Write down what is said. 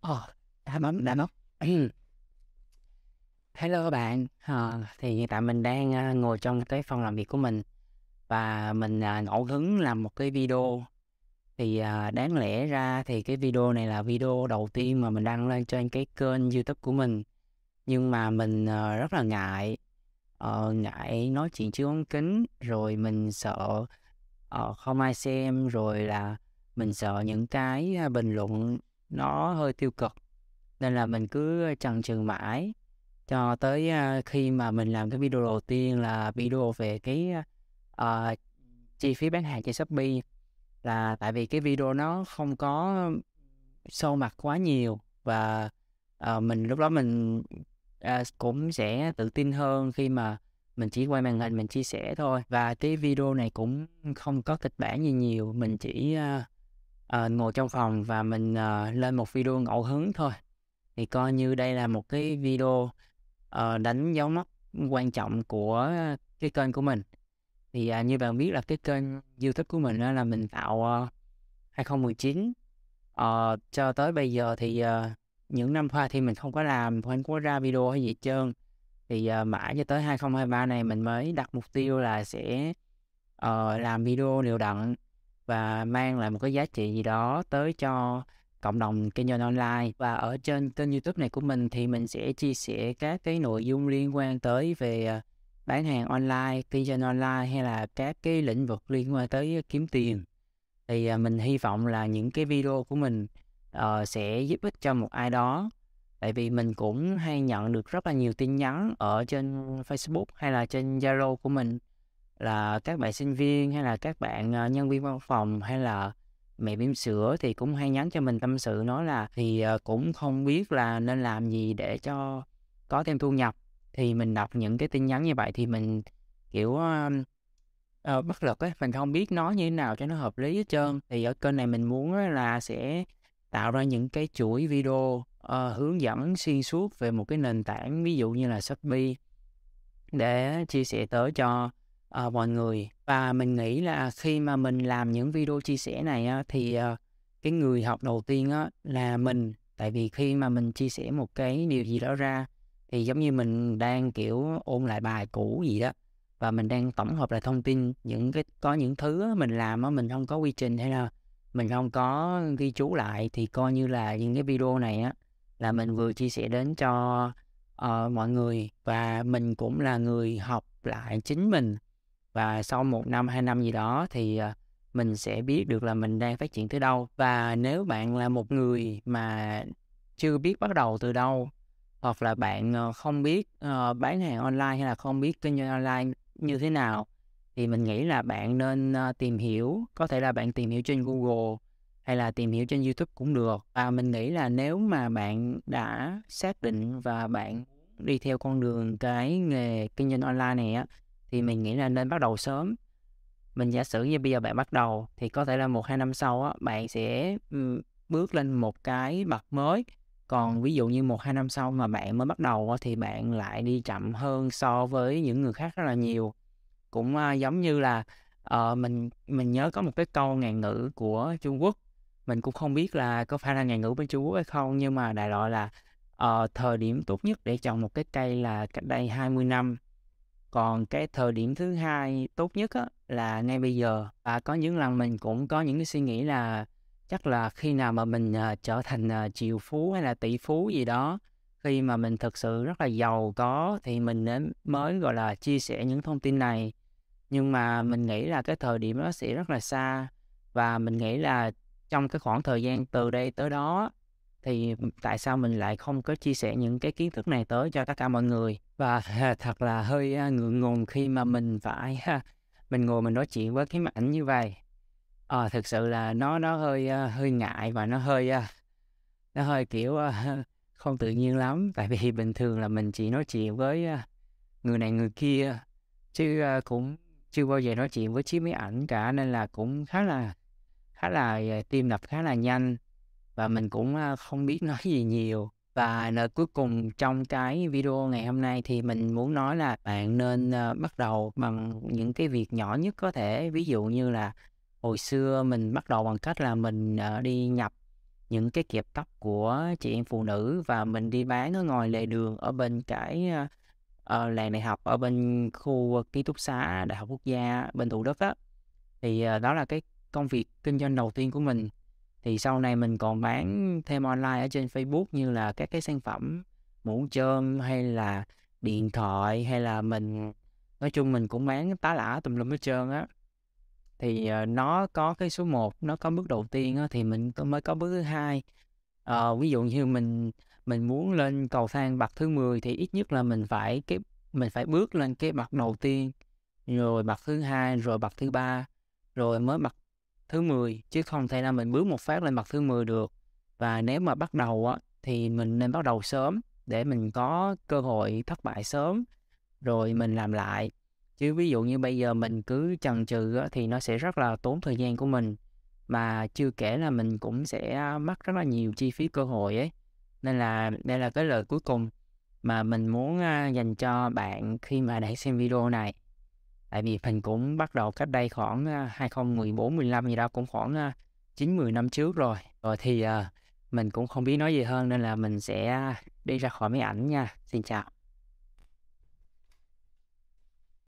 Ờ, đã bấm đã bấm. Ừ. Hello các bạn, ờ, thì hiện tại mình đang, a, ngồi trong cái phòng làm việc của mình và mình, à, ngẫu hứng làm một cái video. Thì, à, đáng lẽ ra thì cái video này là video đầu tiên mà mình đăng lên trên cái kênh YouTube của mình, nhưng mà mình, ờ, rất là ngại, ờ, ngại nói chuyện trước ống kính, rồi mình sợ, ờ, không ai xem, rồi là mình sợ những cái, bình luận nó hơi tiêu cực, nên là mình cứ chần chừ mãi cho tới, khi mà mình làm cái video đầu tiên là video về cái, uh, chi phí bán hàng trên Shopee. Là tại vì cái video nó không có sâu mặt quá nhiều và, uh, mình lúc đó mình, uh, cũng sẽ tự tin hơn khi mà mình chỉ quay màn hình mình chia sẻ thôi. Và cái video này cũng không có kịch bản gì nhiều, mình chỉ, uh, uh, ngồi trong phòng và mình, uh, lên một video ngẫu hứng thôi. Thì coi như đây là một cái video, uh, đánh dấu mốc quan trọng của cái kênh của mình. Thì, uh, như bạn biết là cái kênh YouTube của mình uh, là mình tạo, uh, 2019, uh, cho tới bây giờ thì, uh, những năm qua thì mình không có làm, không có ra video hay gì hết trơn. Thì, uh, mãi cho tới 2023 này mình mới đặt mục tiêu là sẽ, uh, làm video đều đặn và mang lại một cái giá trị gì đó tới cho cộng đồng kinh doanh online. Và ở trên kênh YouTube này của mình thì mình sẽ chia sẻ các cái nội dung liên quan tới về, ờ, bán hàng online, kinh doanh online hay là các cái lĩnh vực liên quan tới kiếm tiền. Thì, ờ, mình hy vọng là những cái video của mình, uh, sẽ giúp ích cho một ai đó. Tại vì mình cũng hay nhận được rất là nhiều tin nhắn ở trên Facebook hay là trên Zalo của mình là các bạn sinh viên hay là các bạn, ờ, nhân viên văn phòng hay là mẹ bỉm sữa thì cũng hay nhắn cho mình tâm sự nói là thì, ờ, cũng không biết là nên làm gì để cho có thêm thu nhập. Thì mình đọc những cái tin nhắn như vậy thì mình, kiểu, uh, bất lực ấy mình không biết nói như thế nào cho nó hợp lý hết trơn. Thì ở kênh này mình muốn là sẽ tạo ra những cái chuỗi video, uh, hướng dẫn xuyên suốt về một cái nền tảng ví dụ như là Shopee để chia sẻ tới cho, ờ, mọi người. Và mình nghĩ là khi mà mình làm những video chia sẻ này á thì, ờ, cái người học đầu tiên á là mình. Tại vì khi mà mình chia sẻ một cái điều gì đó ra thì giống như mình đang, kiểu, ôn lại bài cũ gì đó, và mình đang tổng hợp lại thông tin, những cái có những thứ á mình làm á mình không có quy trình hay là mình không có ghi chú lại thì coi như là những cái video này á là mình vừa chia sẻ đến cho, uh, mọi người và mình cũng là người học lại chính mình. Và sau một năm, hai năm gì đó thì, ờ, mình sẽ biết được là mình đang phát triển tới đâu. Và nếu bạn là một người mà chưa biết bắt đầu từ đâu, hoặc là bạn, ờ, không biết, ờ, bán hàng online hay là không biết kinh doanh online như thế nào, thì mình nghĩ là bạn nên, tìm hiểu, có thể là bạn tìm hiểu trên Google hay là tìm hiểu trên YouTube cũng được. Và mình nghĩ là nếu mà bạn đã xác định và bạn đi theo con đường cái nghề kinh doanh online này á, thì mình nghĩ là nên bắt đầu sớm. Mình giả sử như bây giờ bạn bắt đầu thì có thể là 1, 2 năm sau á, bạn sẽ, bước lên một cái bậc mới. Còn ví dụ như 1, 2 năm sau mà bạn mới bắt đầu thì bạn lại đi chậm hơn so với những người khác rất là nhiều. Cũng, giống như là, uh, mình mình nhớ có một cái câu ngạn ngữ của Trung Quốc, mình cũng không biết là có phải là ngạn ngữ bên Trung Quốc hay không, nhưng mà đại loại là, uh, thời điểm tốt nhất để trồng một cái cây là cách đây 20 năm. Còn cái thời điểm thứ hai tốt nhất á là ngay bây giờ. Và có những lần mình cũng có những cái suy nghĩ là chắc là khi nào mà mình, uh, trở thành, uh, triệu phú hay là tỷ phú gì đó, khi mà mình thực sự rất là giàu có thì mình mới, gọi là, chia sẻ những thông tin này. Nhưng mà mình nghĩ là cái thời điểm đó sẽ rất là xa và mình nghĩ là trong cái khoảng thời gian từ đây tới đó thì tại sao mình lại không có chia sẻ những cái kiến thức này tới cho tất cả mọi người. Và thật là hơi, ngượng ngùng khi mà mình phải, mình ngồi mình nói chuyện với cái ảnh như vầy. Ờ, thực sự là nó nó hơi, hơi ngại và nó hơi, nó hơi, kiểu, không tự nhiên lắm. Tại vì bình thường là mình chỉ nói chuyện với, người này người kia, chứ, cũng chưa bao giờ nói chuyện với chiếc máy ảnh cả nên là cũng khá là khá là tim đập khá là nhanh và mình cũng, không biết nói gì nhiều. Và lời cuối cùng trong cái video ngày hôm nay thì mình muốn nói là bạn nên, ờ, bắt đầu bằng những cái việc nhỏ nhất có thể. Ví dụ như là hồi xưa mình bắt đầu bằng cách là mình, ờ, đi nhập những cái kẹp tóc của chị em phụ nữ và mình đi bán ở ngoài lề đường ở bên cái uh, làng đại học ở bên khu ký túc xá đại học quốc gia bên thủ đức á thì uh, đó là cái công việc kinh doanh đầu tiên của mình thì sau này mình còn bán thêm online ở trên Facebook như là các cái sản phẩm mũ trơm hay là điện thoại hay là mình nói chung mình cũng bán tá lả tùm lum hết trơn á. Thì uh, nó có cái số 1 nó có bước đầu tiên á, thì mình có mới có bước thứ hai. Uh, ví dụ như mình mình muốn lên cầu thang bậc thứ 10 thì ít nhất là mình phải cái mình phải bước lên cái bậc đầu tiên rồi bậc thứ hai rồi bậc thứ ba rồi mới bậc thứ 10 chứ không thể nào mình bước một phát lên bậc thứ 10 được. Và nếu mà bắt đầu á thì mình nên bắt đầu sớm để mình có cơ hội thất bại sớm rồi mình làm lại. Chứ ví dụ như bây giờ mình cứ chần chừ á, thì nó sẽ rất là tốn thời gian của mình. Mà chưa kể là mình cũng sẽ mất rất là nhiều chi phí cơ hội ấy. Nên là đây là cái lời cuối cùng mà mình muốn à, dành cho bạn khi mà đã xem video này tại vì mình cũng bắt đầu cách đây khoảng à, 2014 15 gì đó, cũng khoảng à, 9 10 năm trước rồi. Rồi thì à, mình cũng không biết nói gì hơn nên là mình sẽ đi ra khỏi máy ảnh nha. Xin chào.